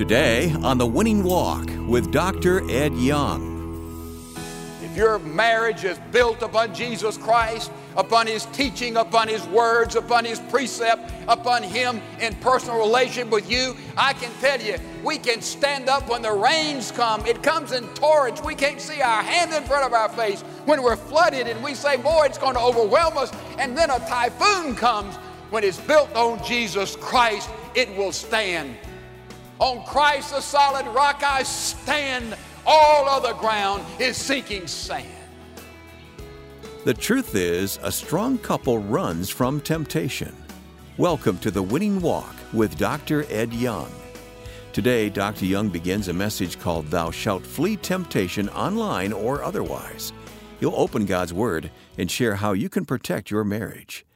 Today on The Winning Walk with Dr. Ed Young. If your marriage is built upon Jesus Christ, upon His teaching, upon His words, upon His precept, upon Him in personal relationship with you, I can tell you, we can stand up when the rains come. It comes in torrents. We can't see our hand in front of our face when we're flooded and we say, Boy, it's going to overwhelm us. And then a typhoon comes. When it's built on Jesus Christ, it will stand. On Christ, the solid rock, I stand. All other ground is sinking sand. The truth is, a strong couple runs from temptation. Welcome to the Winning Walk with Dr. Ed Young. Today, Dr. Young begins a message called Thou Shalt Flee Temptation online or otherwise. He'll open God's Word and share how you can protect your marriage.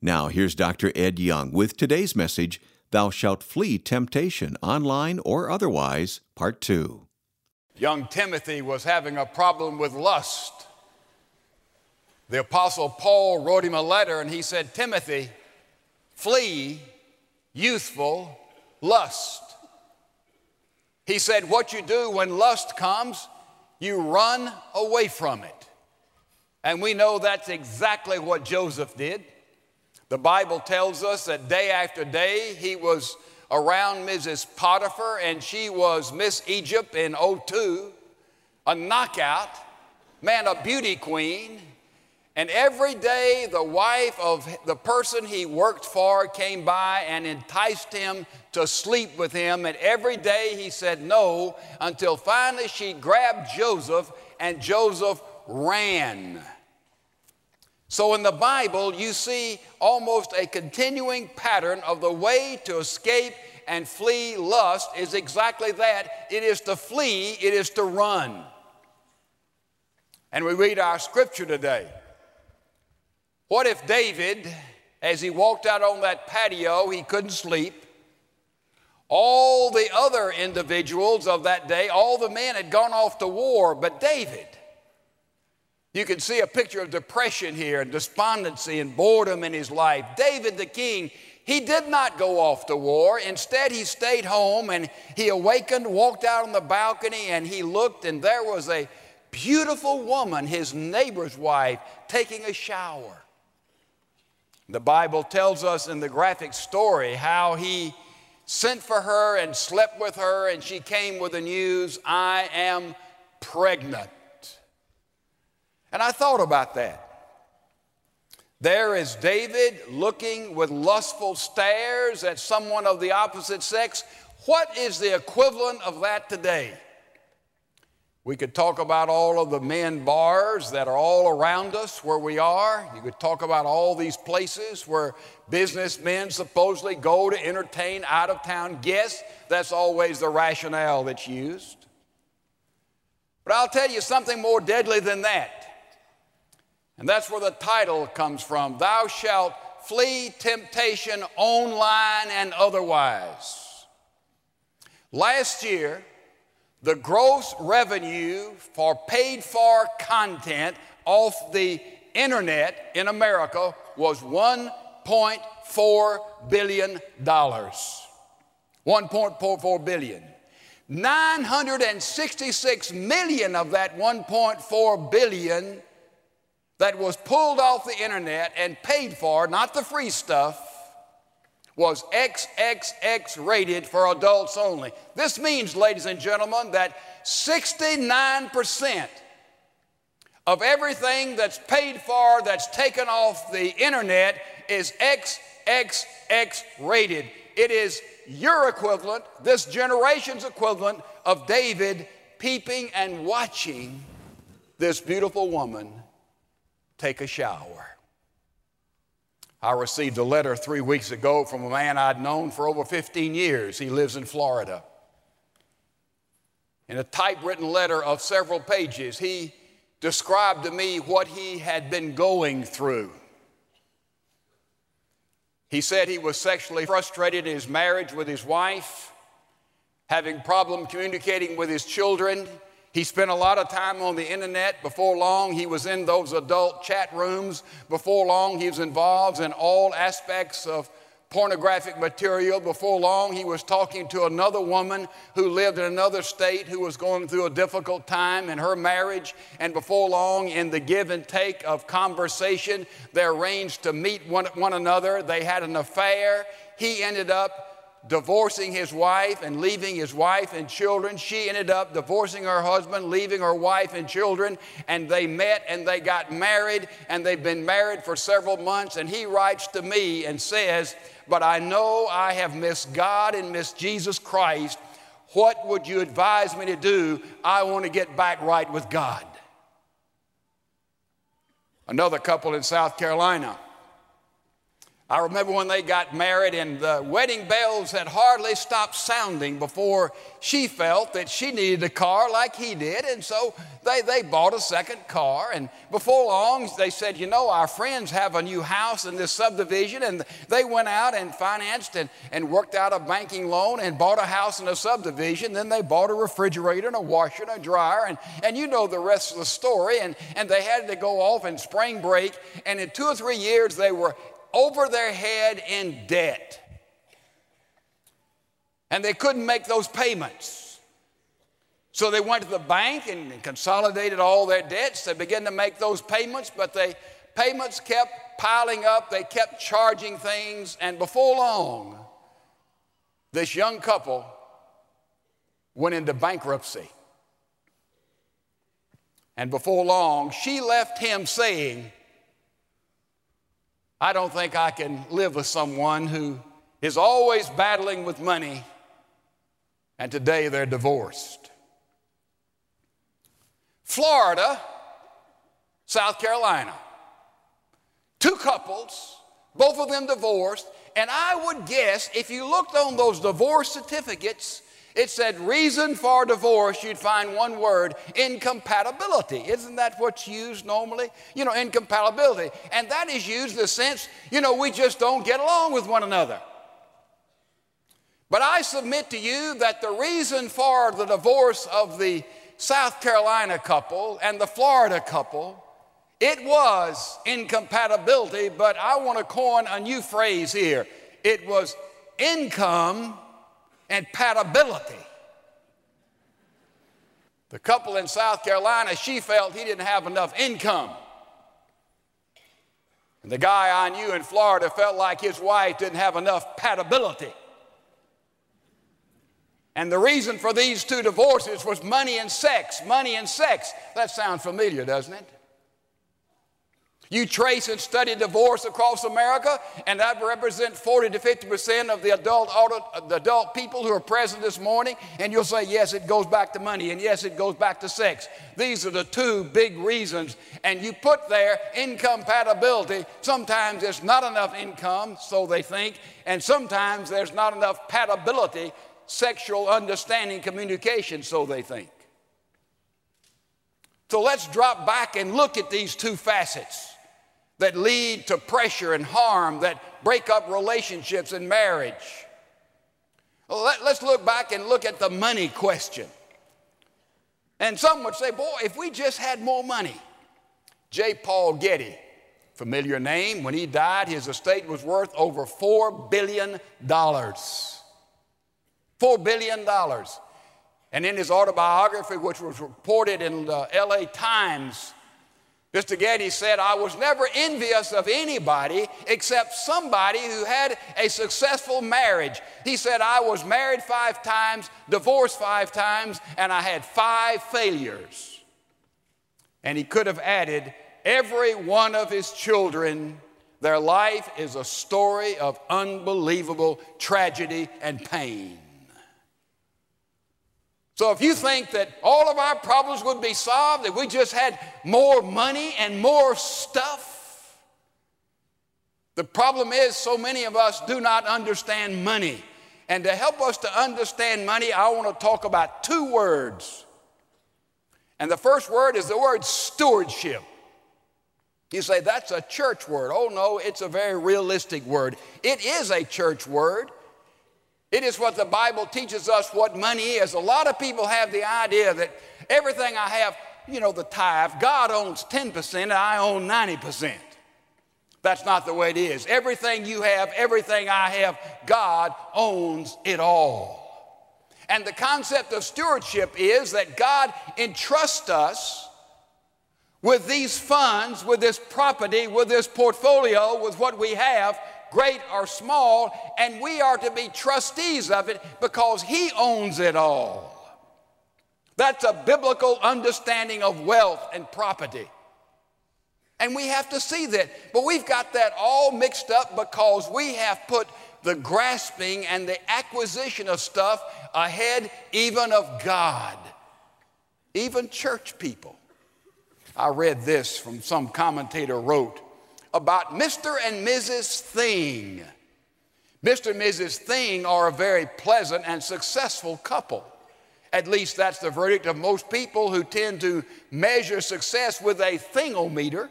Now, here's Dr. Ed Young with today's message Thou Shalt Flee Temptation online or otherwise, Part 2. Young Timothy was having a problem with lust. The Apostle Paul wrote him a letter and he said, Timothy, flee youthful lust. He said, What you do when lust comes, you run away from it. And we know that's exactly what Joseph did. The Bible tells us that day after day he was around Mrs. Potiphar and she was Miss Egypt in 02, a knockout, man, a beauty queen. And every day, the wife of the person he worked for came by and enticed him to sleep with him. And every day he said no until finally she grabbed Joseph and Joseph ran. So in the Bible, you see almost a continuing pattern of the way to escape and flee lust is exactly that it is to flee, it is to run. And we read our scripture today. What if David, as he walked out on that patio, he couldn't sleep? All the other individuals of that day, all the men had gone off to war, but David, you can see a picture of depression here and despondency and boredom in his life. David the king, he did not go off to war. Instead, he stayed home and he awakened, walked out on the balcony, and he looked, and there was a beautiful woman, his neighbor's wife, taking a shower. The Bible tells us in the graphic story how he sent for her and slept with her, and she came with the news, I am pregnant. And I thought about that. There is David looking with lustful stares at someone of the opposite sex. What is the equivalent of that today? We could talk about all of the men bars that are all around us where we are. You could talk about all these places where businessmen supposedly go to entertain out of town guests. That's always the rationale that's used. But I'll tell you something more deadly than that. And that's where the title comes from Thou shalt flee temptation online and otherwise. Last year, the gross revenue for paid for content off the internet in America was $1.4 billion. 1.44 billion. 966 million of that 1.4 billion that was pulled off the internet and paid for, not the free stuff, was XXX rated for adults only. This means, ladies and gentlemen, that 69% of everything that's paid for, that's taken off the internet, is XXX rated. It is your equivalent, this generation's equivalent of David peeping and watching this beautiful woman take a shower. I received a letter three weeks ago from a man I'd known for over 15 years. He lives in Florida. In a typewritten letter of several pages, he described to me what he had been going through. He said he was sexually frustrated in his marriage with his wife, having problem communicating with his children. He spent a lot of time on the internet. Before long, he was in those adult chat rooms. Before long, he was involved in all aspects of pornographic material. Before long, he was talking to another woman who lived in another state who was going through a difficult time in her marriage. And before long, in the give and take of conversation, they arranged to meet one, one another. They had an affair. He ended up divorcing his wife and leaving his wife and children. She ended up divorcing her husband, leaving her wife and children, and they met and they got married, and they've been married for several months. And he writes to me and says, But I know I have missed God and missed Jesus Christ. What would you advise me to do? I want to get back right with God. Another couple in South Carolina I remember when they got married, and the wedding bells had hardly stopped sounding before she felt that she needed a car like he did. And so they, they bought a second car. And before long, they said, You know, our friends have a new house in this subdivision. And they went out and financed and, and worked out a banking loan and bought a house in a subdivision. Then they bought a refrigerator and a washer and a dryer. And, and you know the rest of the story. And, and they had to go off in spring break. And in two or three years, they were over their head in debt. And they couldn't make those payments. So they went to the bank and consolidated all their debts. They began to make those payments, but the payments kept piling up. They kept charging things. And before long, this young couple went into bankruptcy. And before long, she left him saying, I don't think I can live with someone who is always battling with money and today they're divorced. Florida, South Carolina, two couples, both of them divorced, and I would guess if you looked on those divorce certificates, it said reason for divorce, you'd find one word incompatibility. Isn't that what's used normally? You know, incompatibility. And that is used in the sense, you know, we just don't get along with one another. But I submit to you that the reason for the divorce of the South Carolina couple and the Florida couple, it was incompatibility, but I want to coin a new phrase here. It was income and patability. The couple in South Carolina, she felt he didn't have enough income. And the guy I knew in Florida felt like his wife didn't have enough patability. And the reason for these two divorces was money and sex. Money and sex. That sounds familiar, doesn't it? You trace and study divorce across America, and that represents 40 to 50 percent of the adult, the adult people who are present this morning, and you'll say, yes, it goes back to money, and yes, it goes back to sex. These are the two big reasons. And you put there incompatibility. Sometimes there's not enough income, so they think, and sometimes there's not enough patability, sexual understanding, communication, so they think. So let's drop back and look at these two facets that lead to pressure and harm, that break up relationships and marriage. Let, us look back and look at the money question. And some would say, boy, if we just had more money. J. Paul Getty, familiar name, when he died, his estate was worth over $4 billion. $4 billion. And in his autobiography, which was reported in the LA Times, Mr. Getty said, I was never envious of anybody except somebody who had a successful marriage. He said, I was married five times, divorced five times, and I had five failures. And he could have added, every one of his children, their life is a story of unbelievable tragedy and pain. So if you think that all of our problems would be solved if we just had more money and more stuff, the problem is so many of us do not understand money. And to help us to understand money, I want to talk about two words. And the first word is the word stewardship. You say, that's a church word. Oh, no, it's a very realistic word. It is a church word. It is what the Bible teaches us what money is. A lot of people have the idea that everything I have, you know, the tithe, God owns 10% and I own 90%. That's not the way it is. Everything you have, everything I have, God owns it all. And the concept of stewardship is that God entrusts us with these funds, with this property, with this portfolio, with what we have, great or small, and we are to be trustees of it because He owns it all. That's a biblical understanding of wealth and property. And we have to see that. But we've got that all mixed up because we have put the grasping and the acquisition of stuff ahead even of God, even church people. I read this from some commentator wrote about Mr. and Mrs. Thing. Mr. and Mrs. Thing are a very pleasant and successful couple. At least that's the verdict of most people who tend to measure success with a thingometer.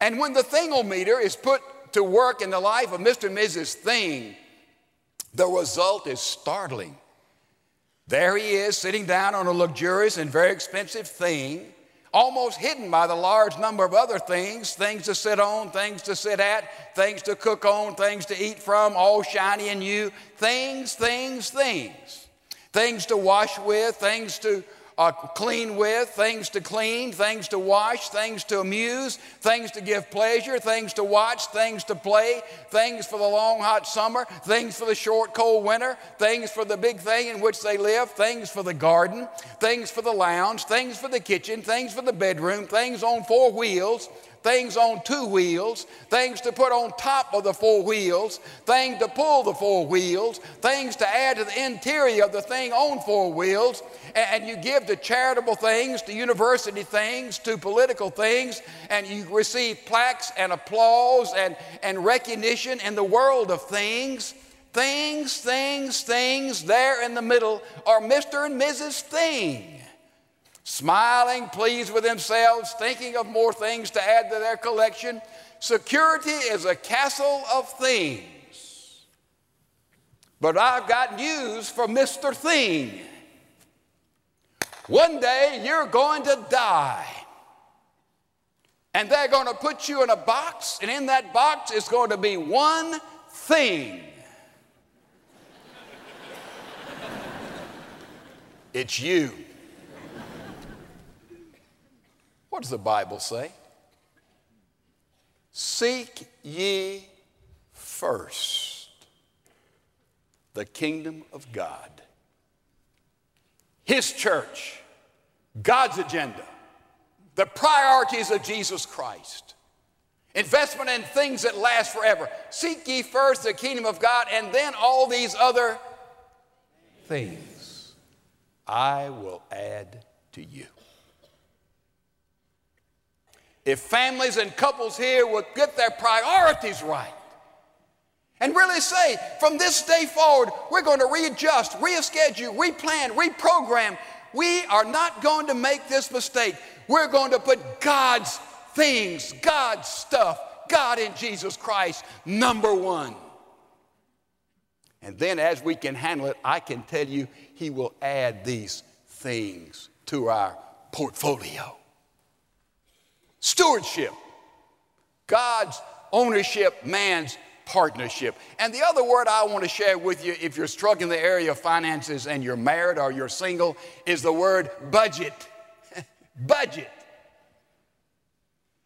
And when the thingometer is put to work in the life of Mr. and Mrs. Thing, the result is startling. There he is sitting down on a luxurious and very expensive thing almost hidden by the large number of other things things to sit on, things to sit at, things to cook on, things to eat from, all shiny and new. Things, things, things. Things to wash with, things to uh, clean with, things to clean, things to wash, things to amuse, things to give pleasure, things to watch, things to play, things for the long hot summer, things for the short cold winter, things for the big thing in which they live, things for the garden, things for the lounge, things for the kitchen, things for the bedroom, things on four wheels, things on two wheels, things to put on top of the four wheels, things to pull the four wheels, things to add to the interior of the thing on four wheels, and you give to charitable things, to university things, to political things, and you receive plaques and applause and, and recognition in the world of things. Things, things, things, there in the middle are Mr. and Mrs. Thing smiling, pleased with themselves, thinking of more things to add to their collection. Security is a castle of things. But I've got news for Mr. Thing. One day you're going to die. And they're going to put you in a box, and in that box is going to be one thing. it's you. What does the Bible say? Seek ye first the kingdom of God, His church, God's agenda, the priorities of Jesus Christ. Investment in things that last forever. Seek ye first the kingdom of God, and then all these other things I will add to you. If families and couples here would get their priorities right and really say, from this day forward, we're going to readjust, reschedule, replan, reprogram. We are not going to make this mistake. We're going to put God's things, God's stuff, God in Jesus Christ, number one. And then, as we can handle it, I can tell you, He will add these things to our portfolio. Stewardship. God's ownership, man's partnership. And the other word I want to share with you if you're struggling in the area of finances and you're married or you're single is the word budget. budget.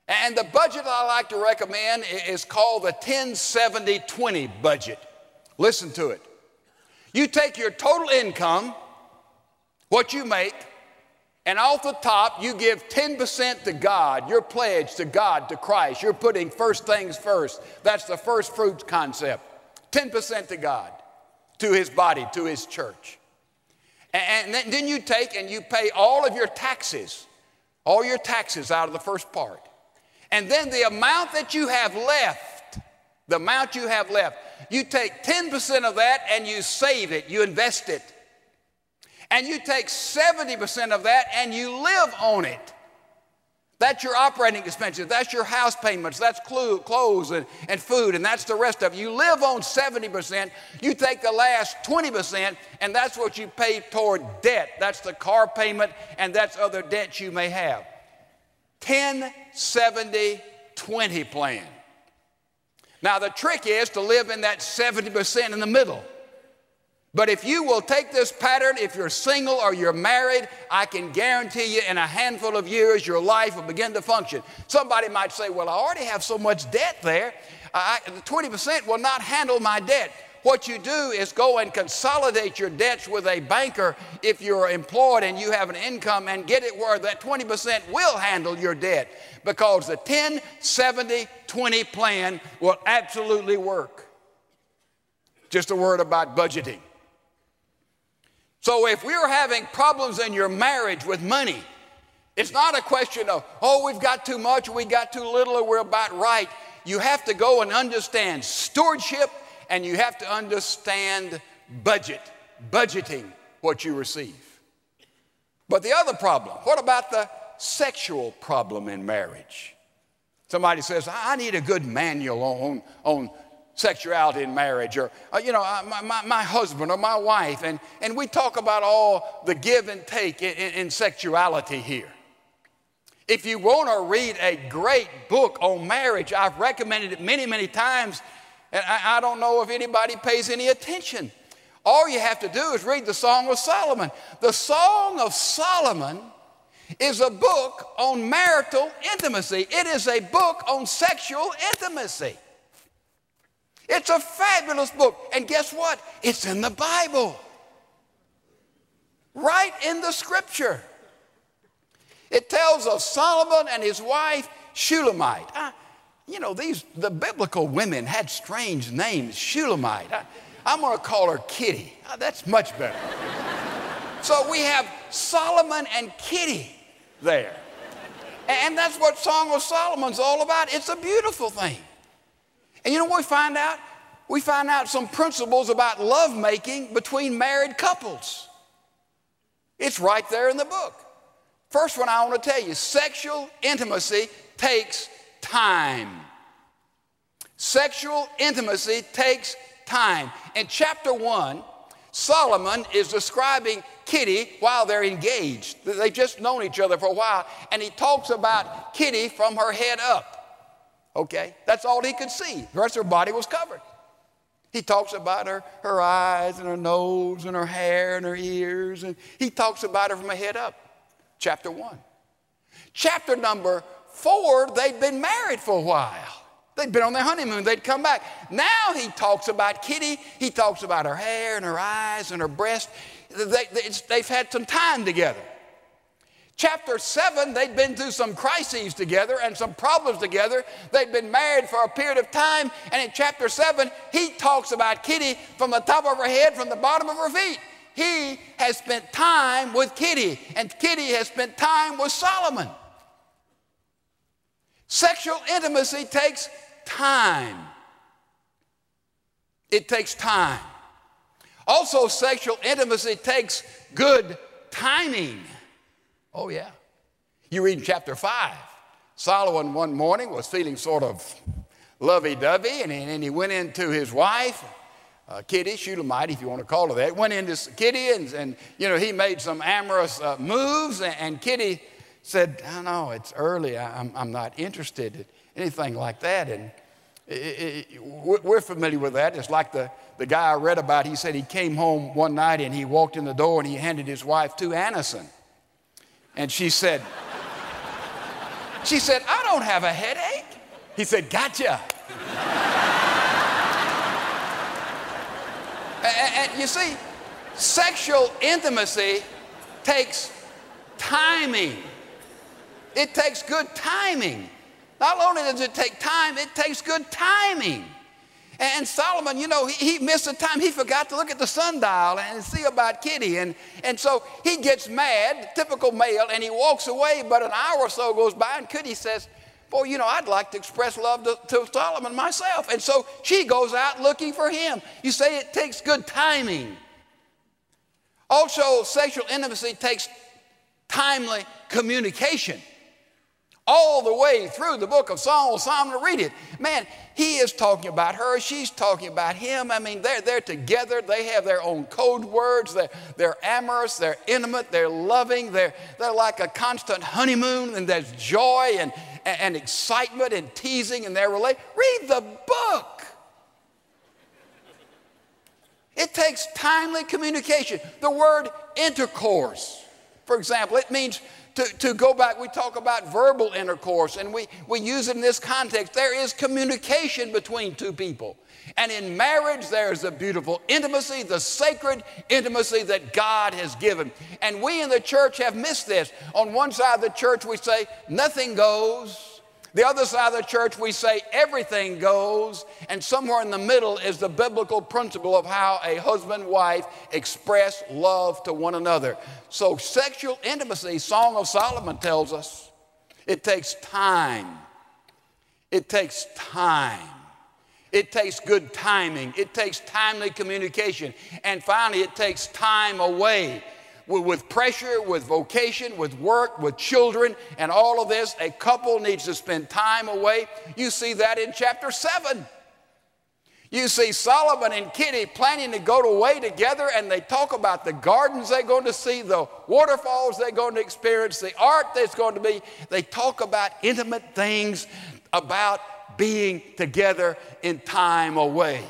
And the budget I like to recommend is called the 1070 20 budget. Listen to it. You take your total income, what you make, and off the top, you give 10% to God, your pledge to God, to Christ. You're putting first things first. That's the first fruits concept. 10% to God, to His body, to His church. And then you take and you pay all of your taxes, all your taxes out of the first part. And then the amount that you have left, the amount you have left, you take 10% of that and you save it, you invest it and you take 70% of that and you live on it. That's your operating expenses, that's your house payments, that's clothes and, and food, and that's the rest of it. You live on 70%, you take the last 20%, and that's what you pay toward debt. That's the car payment, and that's other debts you may have. 10, 70, 20 plan. Now, the trick is to live in that 70% in the middle. But if you will take this pattern, if you're single or you're married, I can guarantee you in a handful of years your life will begin to function. Somebody might say, Well, I already have so much debt there. I, 20% will not handle my debt. What you do is go and consolidate your debts with a banker if you're employed and you have an income and get it where that 20% will handle your debt because the 10, 70, 20 plan will absolutely work. Just a word about budgeting. So if we're having problems in your marriage with money, it's not a question of, oh, we've got too much, we got too little, or we're about right. You have to go and understand stewardship and you have to understand budget, budgeting what you receive. But the other problem, what about the sexual problem in marriage? Somebody says, I need a good manual on, on sexuality in marriage, or, uh, you know, uh, my, my, my, husband or my wife, and, and we talk about all the give and take in, in, in sexuality here. If you want to read a great book on marriage, I've recommended it many, many times, and I, I don't know if anybody pays any attention. All you have to do is read the Song of Solomon. The Song of Solomon is a book on marital intimacy, it is a book on sexual intimacy. It's a fabulous book. And guess what? It's in the Bible, right in the scripture. It tells of Solomon and his wife, Shulamite. I, you know, these, the biblical women had strange names. Shulamite. I, I'm going to call her Kitty. Oh, that's much better. so we have Solomon and Kitty there. And that's what Song of Solomon's all about. It's a beautiful thing. And you know what we find out? We find out some principles about lovemaking between married couples. It's right there in the book. First one I want to tell you sexual intimacy takes time. Sexual intimacy takes time. In chapter one, Solomon is describing Kitty while they're engaged. They've just known each other for a while, and he talks about Kitty from her head up. Okay? That's all he could see. The rest of her body was covered. He talks about her, her eyes and her nose and her hair and her ears, and he talks about her from her head up. Chapter one. Chapter number four, they'd been married for a while. They'd been on their honeymoon, they'd come back. Now he talks about Kitty, he talks about her hair and her eyes and her breast. They, they, they've had some time together. Chapter 7, they'd been through some crises together and some problems together. They'd been married for a period of time. And in chapter 7, he talks about Kitty from the top of her head, from the bottom of her feet. He has spent time with Kitty, and Kitty has spent time with Solomon. Sexual intimacy takes time. It takes time. Also, sexual intimacy takes good timing. Oh, yeah. You read in chapter 5. Solomon one morning was feeling sort of lovey dovey, and, and he went into his wife, uh, Kitty, Shulamite, if you want to call her that, went into Kitty, and, and you know, he made some amorous uh, moves, and, and, Kitty said, I know, it's early, I, am I'm, I'm not interested in anything like that. And it, it, we're familiar with that. It's like the, the guy I read about, he said he came home one night and he walked in the door and he handed his wife two Anacin. And she said, she said, I don't have a headache. He said, gotcha. and, and you see, sexual intimacy takes timing. It takes good timing. Not only does it take time, it takes good timing. And Solomon, you know, he, missed the time. He forgot to look at the sundial and see about Kitty. And, and so he gets mad, typical male, and he walks away. But an hour or so goes by, and Kitty says, Boy, you know, I'd like to express love to, to Solomon myself. And so she goes out looking for him. You say it takes good timing. Also, sexual intimacy takes timely communication all the way through the book of Psalms, Psalm to read it. Man, he is talking about her, she's talking about him. I mean, they're, they're together, they have their own code words, they're, they're amorous, they're intimate, they're loving, they're, they're like a constant honeymoon, and there's joy and, and, and excitement and teasing in their relationship. Read the book. It takes timely communication. The word intercourse, for example, it means to, to go back, we talk about verbal intercourse, and we, we use it in this context. There is communication between two people. And in marriage, there is a beautiful intimacy, the sacred intimacy that God has given. And we in the church have missed this. On one side of the church, we say, nothing goes. The other side of the church, we say everything goes, and somewhere in the middle is the biblical principle of how a husband and wife express love to one another. So, sexual intimacy, Song of Solomon tells us, it takes time. It takes time. It takes good timing. It takes timely communication. And finally, it takes time away with pressure, with vocation, with work, with children, and all of this, a couple needs to spend time away. You see that in chapter 7. You see Solomon and Kitty planning to go away together, and they talk about the gardens they're going to see, the waterfalls they're going to experience, the art that's going to be. They talk about intimate things about being together in time away.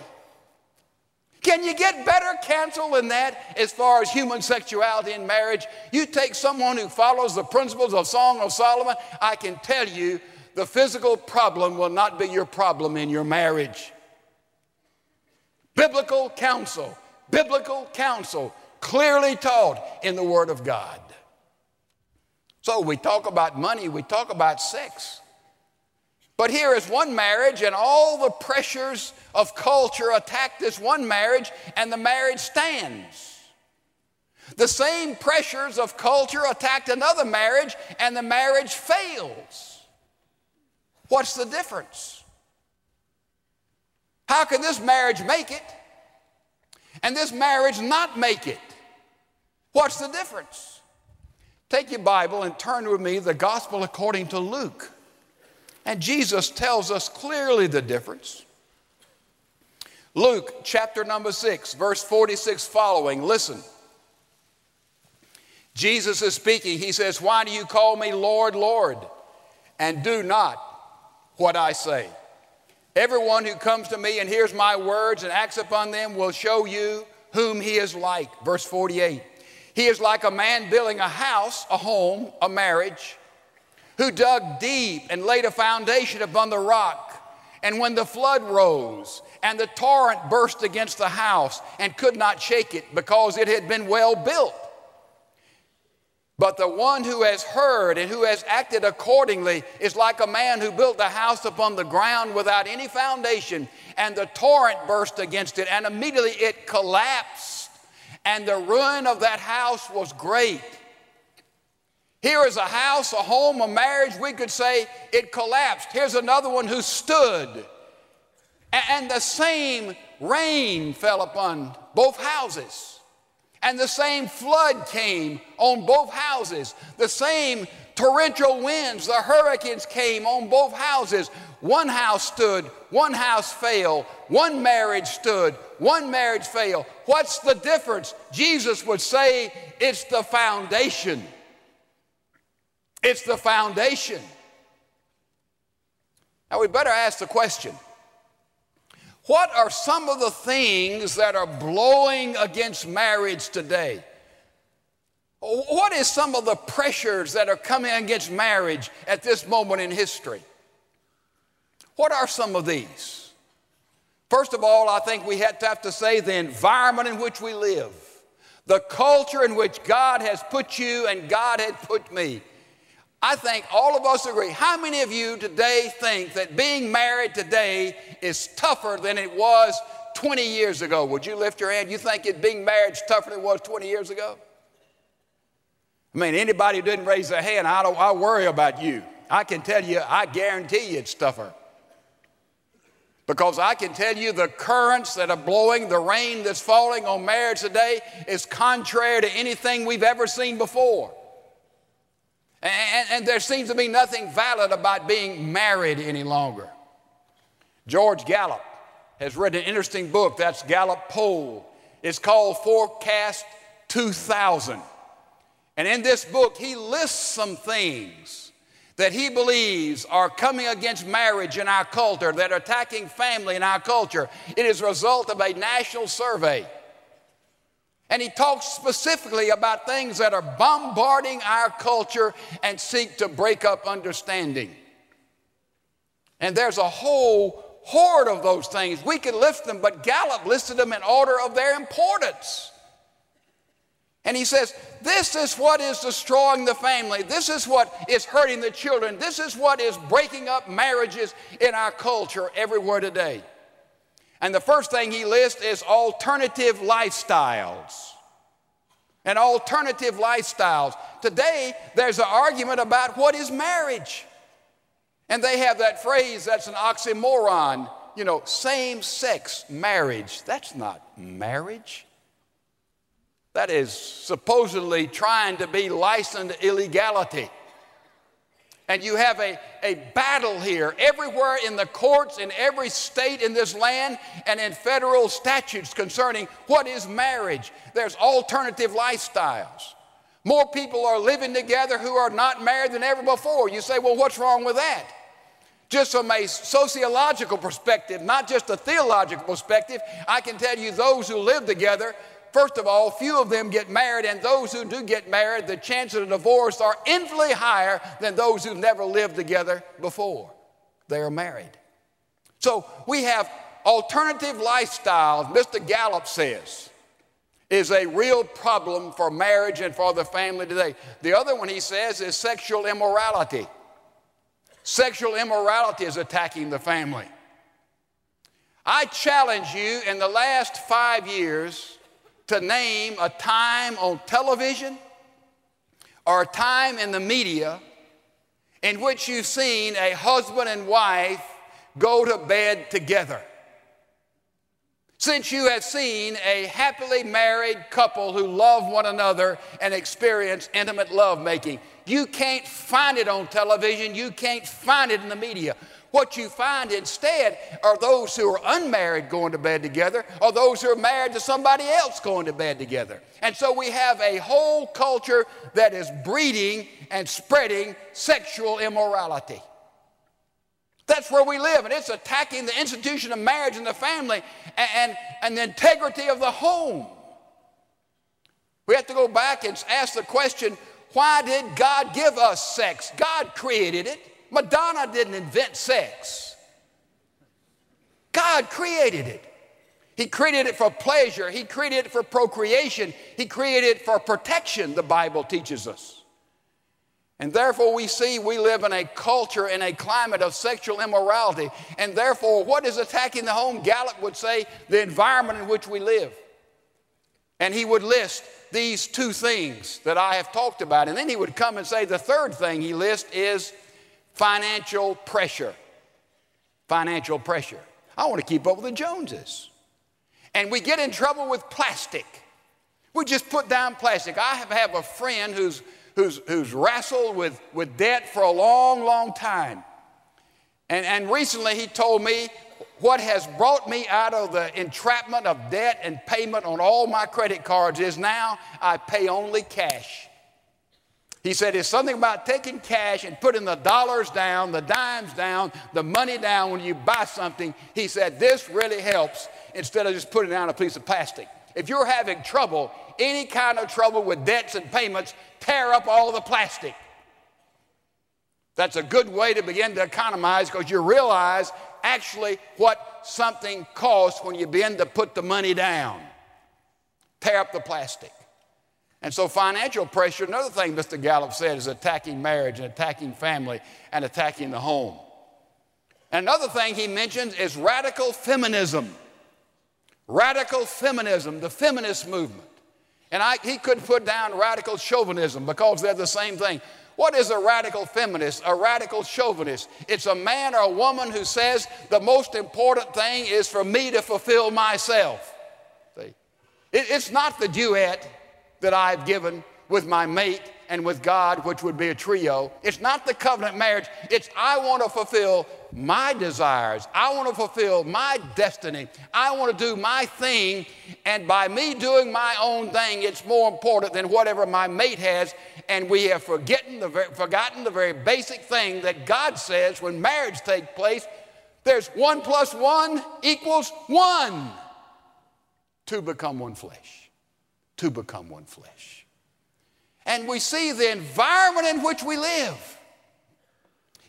Can you get better counsel than that as far as human sexuality in marriage? You take someone who follows the principles of Song of Solomon, I can tell you the physical problem will not be your problem in your marriage. Biblical counsel, biblical counsel, clearly taught in the Word of God. So we talk about money, we talk about sex. But here is one marriage, and all the pressures of culture attack this one marriage, and the marriage stands. The same pressures of culture attacked another marriage, and the marriage fails. What's the difference? How can this marriage make it and this marriage not make it? What's the difference? Take your Bible and turn with me the Gospel according to Luke. And Jesus tells us clearly the difference. Luke chapter number 6, verse 46 following, listen. Jesus is speaking. He says, Why do you call me Lord, Lord, and do not what I say? Everyone who comes to me and hears my words and acts upon them will show you whom he is like. Verse 48. He is like a man building a house, a home, a marriage who dug deep and laid a foundation upon the rock. And when the flood rose and the torrent burst against the house and could not shake it because it had been well built. But the one who has heard and who has acted accordingly is like a man who built a house upon the ground without any foundation, and the torrent burst against it, and immediately it collapsed, and the ruin of that house was great. Here is a house, a home, a marriage. We could say it collapsed. Here's another one who stood. And the same rain fell upon both houses. And the same flood came on both houses. The same torrential winds, the hurricanes came on both houses. One house stood, one house fell, one marriage stood, one marriage fell. What's the difference? Jesus would say it's the foundation. It's the foundation. Now we better ask the question what are some of the things that are blowing against marriage today? What is some of the pressures that are coming against marriage at this moment in history? What are some of these? First of all, I think we have to have to say the environment in which we live, the culture in which God has put you and God had put me. I think all of us agree. How many of you today think that being married today is tougher than it was 20 years ago? Would you lift your hand? You think it being married is tougher than it was 20 years ago? I mean, anybody who didn't raise their hand, I, don't, I worry about you. I can tell you, I guarantee you it's tougher. Because I can tell you the currents that are blowing, the rain that's falling on marriage today is contrary to anything we've ever seen before. And, and there seems to be nothing valid about being married any longer. George Gallup has written an interesting book, that's Gallup Poll. It's called Forecast 2000. And in this book, he lists some things that he believes are coming against marriage in our culture, that are attacking family in our culture. It is a result of a national survey. And he talks specifically about things that are bombarding our culture and seek to break up understanding. And there's a whole horde of those things. We could list them, but Gallup listed them in order of their importance. And he says, This is what is destroying the family. This is what is hurting the children. This is what is breaking up marriages in our culture everywhere today. And the first thing he lists is alternative lifestyles. And alternative lifestyles. Today, there's an argument about what is marriage. And they have that phrase that's an oxymoron, you know, same sex marriage. That's not marriage. That is supposedly trying to be licensed illegality. And you have a, a battle here everywhere in the courts, in every state in this land, and in federal statutes concerning what is marriage. There's alternative lifestyles. More people are living together who are not married than ever before. You say, well, what's wrong with that? Just from a sociological perspective, not just a theological perspective, I can tell you those who live together First of all, few of them get married, and those who do get married, the chances of divorce are infinitely higher than those who never lived together before they are married. So we have alternative lifestyles, Mr. Gallup says, is a real problem for marriage and for the family today. The other one he says is sexual immorality. Sexual immorality is attacking the family. I challenge you in the last five years to name a time on television or a time in the media in which you've seen a husband and wife go to bed together. Since you have seen a happily married couple who love one another and experience intimate lovemaking, you can't find it on television, you can't find it in the media. What you find instead are those who are unmarried going to bed together, or those who are married to somebody else going to bed together. And so we have a whole culture that is breeding and spreading sexual immorality. That's where we live, and it's attacking the institution of marriage and the family and, and, and the integrity of the home. We have to go back and ask the question why did God give us sex? God created it. Madonna didn't invent sex. God created it. He created it for pleasure. He created it for procreation. He created it for protection, the Bible teaches us. And therefore, we see we live in a culture, in a climate of sexual immorality. And therefore, what is attacking the home? Gallup would say the environment in which we live. And he would list these two things that I have talked about. And then he would come and say the third thing he lists is financial pressure. Financial pressure. I want to keep up with the Joneses. And we get in trouble with plastic. We just put down plastic. I have, a friend who's, who's, who's wrestled with, with debt for a long, long time. And, and recently he told me what has brought me out of the entrapment of debt and payment on all my credit cards is now I pay only cash. He said it's something about taking cash and putting the dollars down, the dimes down, the money down when you buy something. He said this really helps instead of just putting down a piece of plastic. If you're having trouble, any kind of trouble with debts and payments, tear up all the plastic. That's a good way to begin to economize because you realize actually what something costs when you begin to put the money down. Tear up the plastic. And so, financial pressure, another thing Mr. Gallup said, is attacking marriage and attacking family and attacking the home. And another thing he mentions is radical feminism. Radical feminism, the feminist movement. And I, he could put down radical chauvinism because they're the same thing. What is a radical feminist? A radical chauvinist. It's a man or a woman who says the most important thing is for me to fulfill myself. See? It, it's not the duet that I've given with my mate and with God, which would be a trio. It's not the covenant marriage. It's I want to fulfill my desires. I want to fulfill my destiny. I want to do my thing. And by me doing my own thing, it's more important than whatever my mate has. And we have forgotten the, very, forgotten the very basic thing that God says when marriage takes place there's one plus one equals one to become one flesh. To become one flesh. And we see the environment in which we live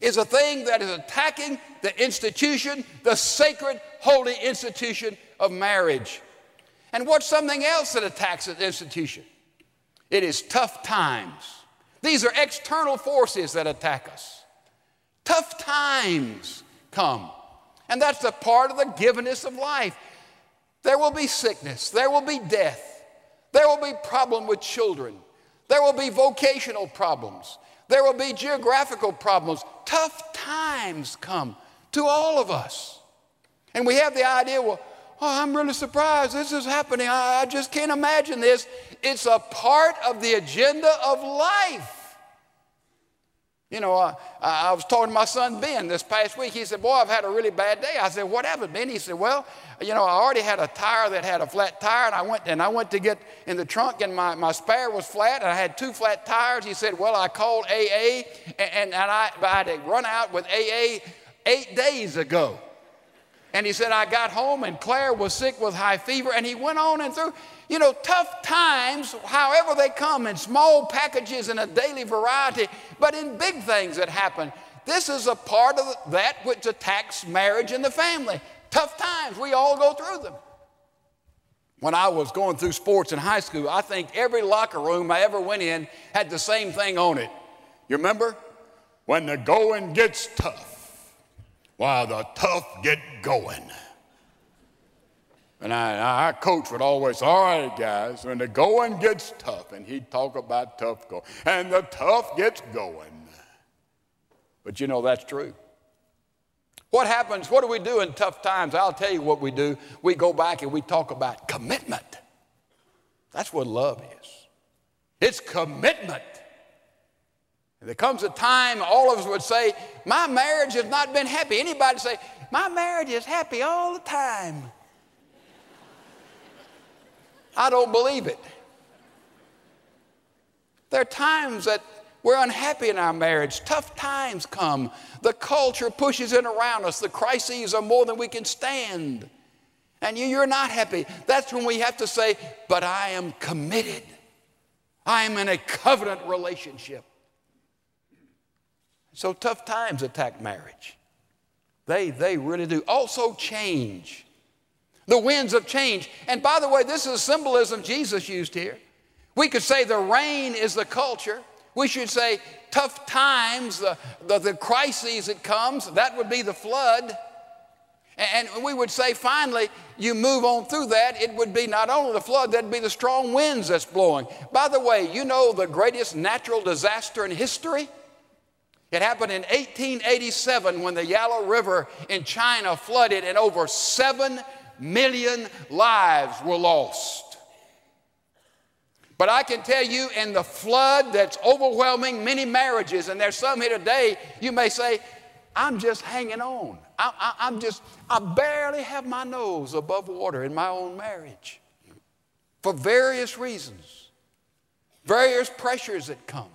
is a thing that is attacking the institution, the sacred, holy institution of marriage. And what's something else that attacks the institution? It is tough times. These are external forces that attack us. Tough times come. And that's a part of the givenness of life. There will be sickness, there will be death, there will be problem with children, there will be vocational problems, there will be geographical problems. Tough times come to all of us. And we have the idea, well, oh, I'm really surprised this is happening. I, I just can't imagine this. It's a part of the agenda of life. You know, I, was talking to my son Ben this past week. He said, Boy, I've had a really bad day. I said, What happened, Ben? He said, Well, you know, I already had a tire that had a flat tire, and I went and I went to get in the trunk, and my, my spare was flat, and I had two flat tires. He said, Well, I called AA, and, and, and I, I had run out with AA eight days ago. And he said, I got home, and Claire was sick with high fever, and he went on and through. You know, tough times, however they come in small packages in a daily variety, but in big things that happen. This is a part of that which attacks marriage and the family. Tough times, we all go through them. When I was going through sports in high school, I think every locker room I ever went in had the same thing on it. You remember? When the going gets tough, while the tough get going. And I, our coach would always, all right, guys, when the going gets tough, and he'd talk about tough going, and the tough gets going. But you know, that's true. What happens? What do we do in tough times? I'll tell you what we do. We go back and we talk about commitment. That's what love is. It's commitment. There comes a time all of us would say, My marriage has not been happy. Anybody say, My marriage is happy all the time. I don't believe it. There are times that we're unhappy in our marriage. Tough times come. The culture pushes in around us. The crises are more than we can stand. And you, you're not happy. That's when we have to say, But I am committed. I am in a covenant relationship. So tough times attack marriage. They, they really do. Also, change. The winds of change. And by the way, this is a symbolism Jesus used here. We could say the rain is the culture. We should say tough times, the, the, the crises that comes, that would be the flood. And we would say finally, you move on through that, it would be not only the flood, that'd be the strong winds that's blowing. By the way, you know the greatest natural disaster in history? It happened in 1887 when the Yellow River in China flooded and over 7 million lives were lost. But I can tell you, in the flood that's overwhelming many marriages, and there's some here today, you may say, I'm just hanging on. I, am just, I barely have my nose above water in my own marriage for various reasons, various pressures that come.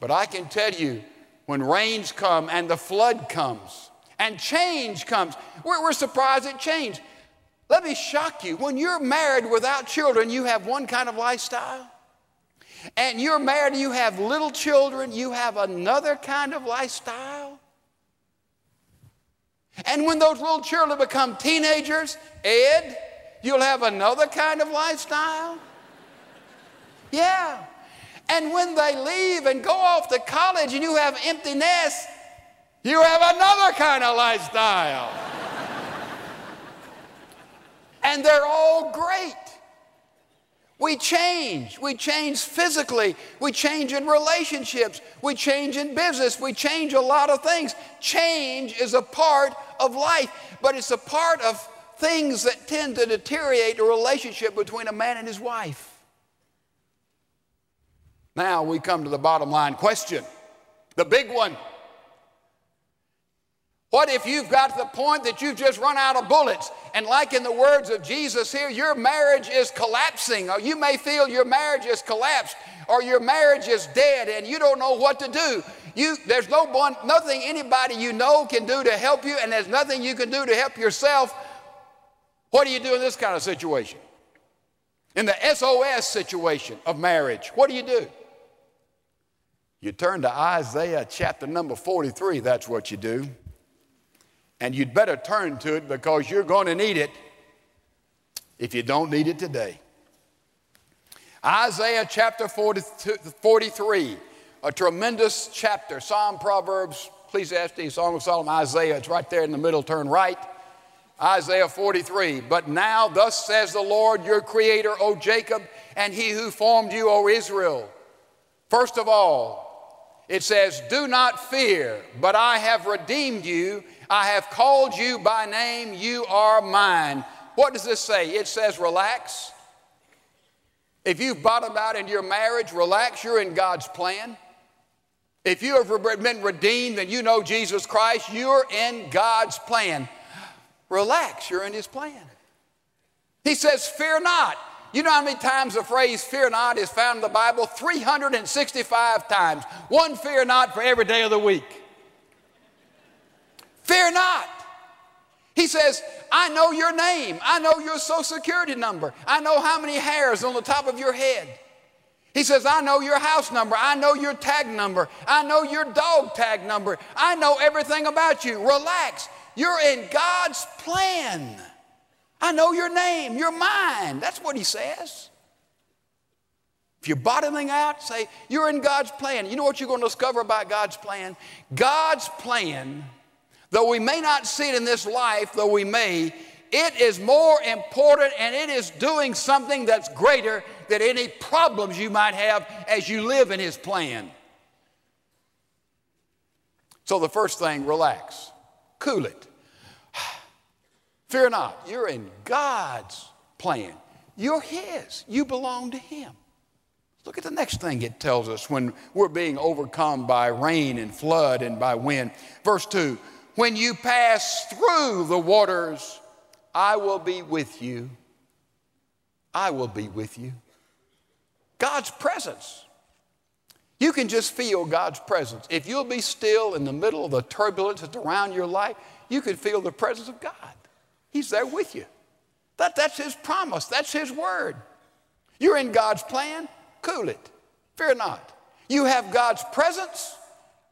But I can tell you, when rains come and the flood comes, and change comes. We're, we're surprised at change. Let me shock you. When you're married without children, you have one kind of lifestyle. And you're married and you have little children, you have another kind of lifestyle. And when those little children become teenagers, Ed, you'll have another kind of lifestyle. Yeah. And when they leave and go off to college and you have empty nests, you have another kind of lifestyle. and they're all great. We change. We change physically. We change in relationships. We change in business. We change a lot of things. Change is a part of life, but it's a part of things that tend to deteriorate a relationship between a man and his wife. Now we come to the bottom line question, the big one. What if you've got to the point that you've just run out of bullets? And, like in the words of Jesus here, your marriage is collapsing, or you may feel your marriage is collapsed, or your marriage is dead, and you don't know what to do. You, there's no one, nothing anybody you know can do to help you, and there's nothing you can do to help yourself. What do you do in this kind of situation? In the SOS situation of marriage, what do you do? You turn to Isaiah chapter number 43, that's what you do. And you'd better turn to it because you're going to need it if you don't need it today. Isaiah chapter 43, a tremendous chapter. Psalm, Proverbs, Ecclesiastes, Song of Solomon, Isaiah. It's right there in the middle, turn right. Isaiah 43. But now, thus says the Lord, your creator, O Jacob, and he who formed you, O Israel. First of all, it says, Do not fear, but I have redeemed you. I have called you by name. You are mine. What does this say? It says, Relax. If you've bottomed out in your marriage, relax. You're in God's plan. If you have been redeemed and you know Jesus Christ, you're in God's plan. Relax, you're in His plan. He says, Fear not. You know how many times the phrase fear not is found in the Bible? 365 times. One fear not for every day of the week. Fear not. He says, I know your name. I know your social security number. I know how many hairs on the top of your head. He says, I know your house number. I know your tag number. I know your dog tag number. I know everything about you. Relax. You're in God's plan. I know your name. You're mine. That's what he says. If you're bottoming out, say, You're in God's plan. You know what you're going to discover about God's plan? God's plan, though we may not see it in this life, though we may, it is more important and it is doing something that's greater than any problems you might have as you live in His plan. So, the first thing, relax, cool it. Fear not, you're in God's plan. You're His, you belong to Him. Look at the next thing it tells us when we're being overcome by rain and flood and by wind. Verse 2 When you pass through the waters, I will be with you. I will be with you. God's presence. You can just feel God's presence. If you'll be still in the middle of the turbulence that's around your life, you can feel the presence of God. He's there with you. That, that's His promise, that's His word. You're in God's plan, cool it. Fear not. You have God's presence,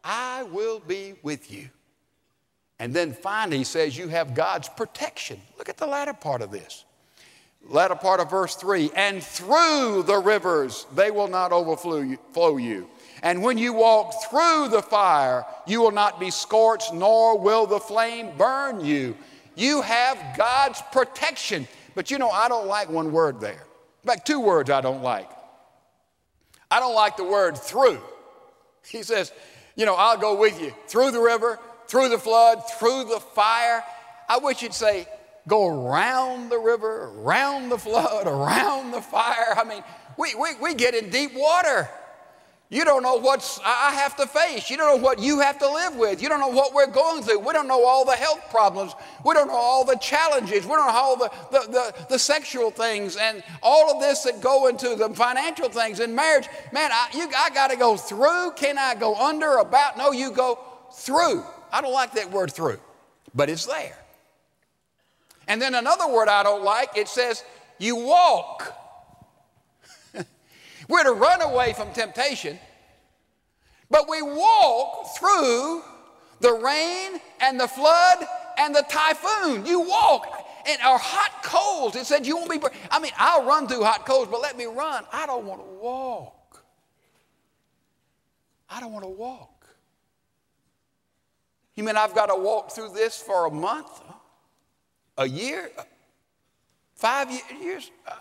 I will be with you. And then finally, he says, You have God's protection. Look at the latter part of this. Latter part of verse 3 And through the rivers they will not overflow you. And when you walk through the fire, you will not be scorched, nor will the flame burn you. You have God's protection. But you know, I don't like one word there. In fact, two words I don't like. I don't like the word through. He says, You know, I'll go with you through the river, through the flood, through the fire. I wish you'd say, go around the river, around the flood, around the fire. I mean, we, we, we get in deep water. You don't know what I have to face. You don't know what you have to live with. You don't know what we're going through. We don't know all the health problems. We don't know all the challenges. We don't know all the, the, the, the sexual things and all of this that go into the financial things in marriage. Man, I, you, I got to go through. Can I go under, about? No, you go through. I don't like that word through, but it's there. And then another word I don't like, it says, you walk. We're to run away from temptation, but we walk through the rain and the flood and the typhoon. You walk. And our hot coals, it said you won't be. I mean, I'll run through hot coals, but let me run. I don't want to walk. I don't want to walk. You mean I've got to walk through this for a month, a year, five years? Uh,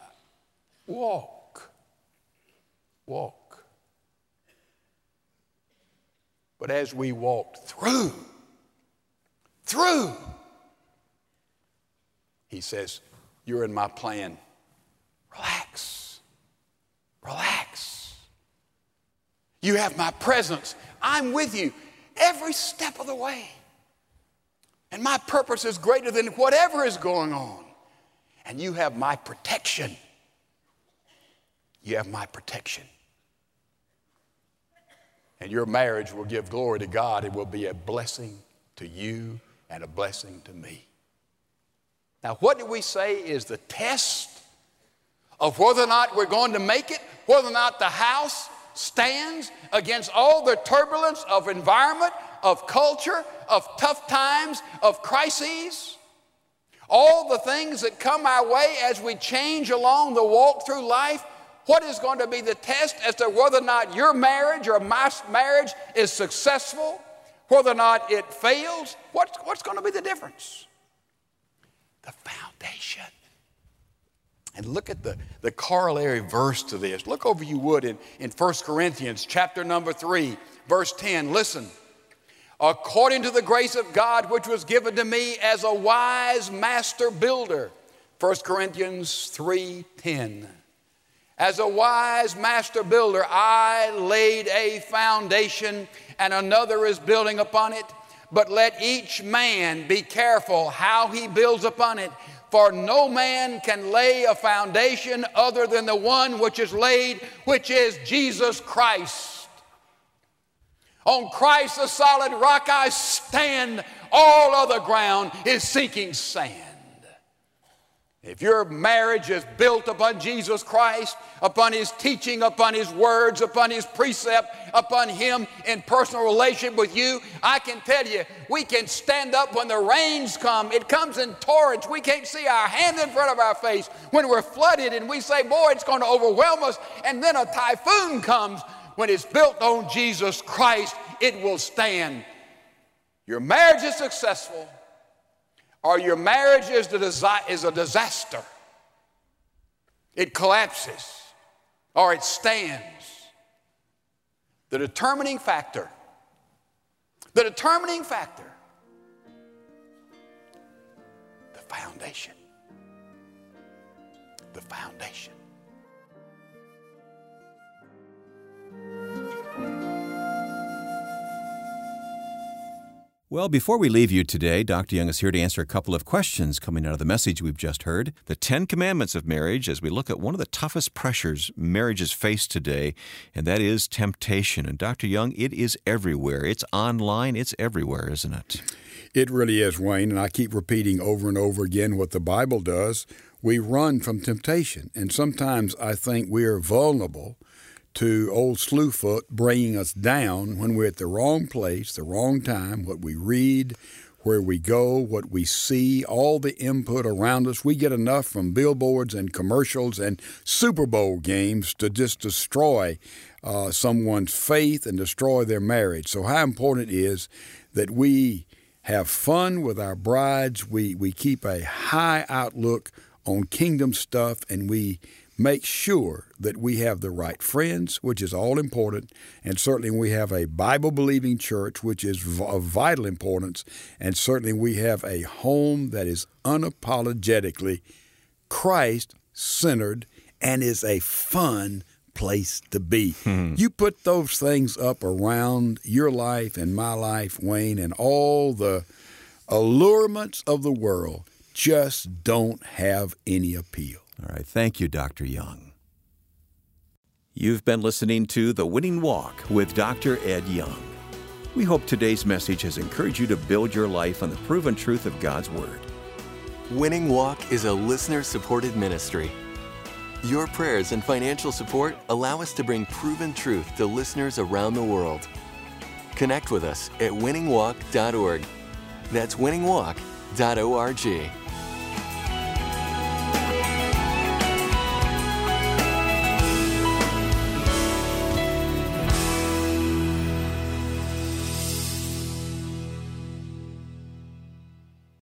walk. Walk. But as we walked through, through, he says, You're in my plan. Relax. Relax. You have my presence. I'm with you every step of the way. And my purpose is greater than whatever is going on. And you have my protection. You have my protection. And your marriage will give glory to God. It will be a blessing to you and a blessing to me. Now, what do we say is the test of whether or not we're going to make it, whether or not the house stands against all the turbulence of environment, of culture, of tough times, of crises. All the things that come our way as we change along the walk through life, what is going to be the test as to whether or not your marriage or my marriage is successful, whether or not it fails? What's, what's going to be the difference? The foundation. And look at the, the corollary verse to this. Look over, you would, in, in 1 Corinthians chapter number 3, verse 10. Listen. According to the grace of God which was given to me as a wise master builder. 1 Corinthians 3:10. As a wise master builder, I laid a foundation and another is building upon it. But let each man be careful how he builds upon it. For no man can lay a foundation other than the one which is laid, which is Jesus Christ. On Christ, the solid rock, I stand. All other ground is sinking sand. If your marriage is built upon Jesus Christ, upon His teaching, upon His words, upon His precept, upon Him in personal relation with you, I can tell you, we can stand up when the rains come. It comes in torrents. We can't see our hand in front of our face when we're flooded and we say, boy, it's going to overwhelm us. And then a typhoon comes. When it's built on Jesus Christ, it will stand. Your marriage is successful or your marriage is, desi- is a disaster. It collapses or it stands. The determining factor, the determining factor, the foundation. The foundation. Well, before we leave you today, Dr. Young is here to answer a couple of questions coming out of the message we've just heard. The Ten Commandments of Marriage, as we look at one of the toughest pressures marriages face today, and that is temptation. And Dr. Young, it is everywhere. It's online, it's everywhere, isn't it? It really is, Wayne. And I keep repeating over and over again what the Bible does. We run from temptation. And sometimes I think we are vulnerable to old Slewfoot bringing us down when we're at the wrong place, the wrong time, what we read, where we go, what we see, all the input around us. We get enough from billboards and commercials and Super Bowl games to just destroy uh, someone's faith and destroy their marriage. So, how important it is that we have fun with our brides, we, we keep a high outlook on kingdom stuff, and we make sure that we have the right friends, which is all important, and certainly we have a Bible believing church, which is of vital importance, and certainly we have a home that is unapologetically Christ centered and is a fun place to be. Hmm. You put those things up around your life and my life, Wayne, and all the allurements of the world just don't have any appeal. All right. Thank you, Dr. Young. You've been listening to The Winning Walk with Dr. Ed Young. We hope today's message has encouraged you to build your life on the proven truth of God's Word. Winning Walk is a listener supported ministry. Your prayers and financial support allow us to bring proven truth to listeners around the world. Connect with us at winningwalk.org. That's winningwalk.org.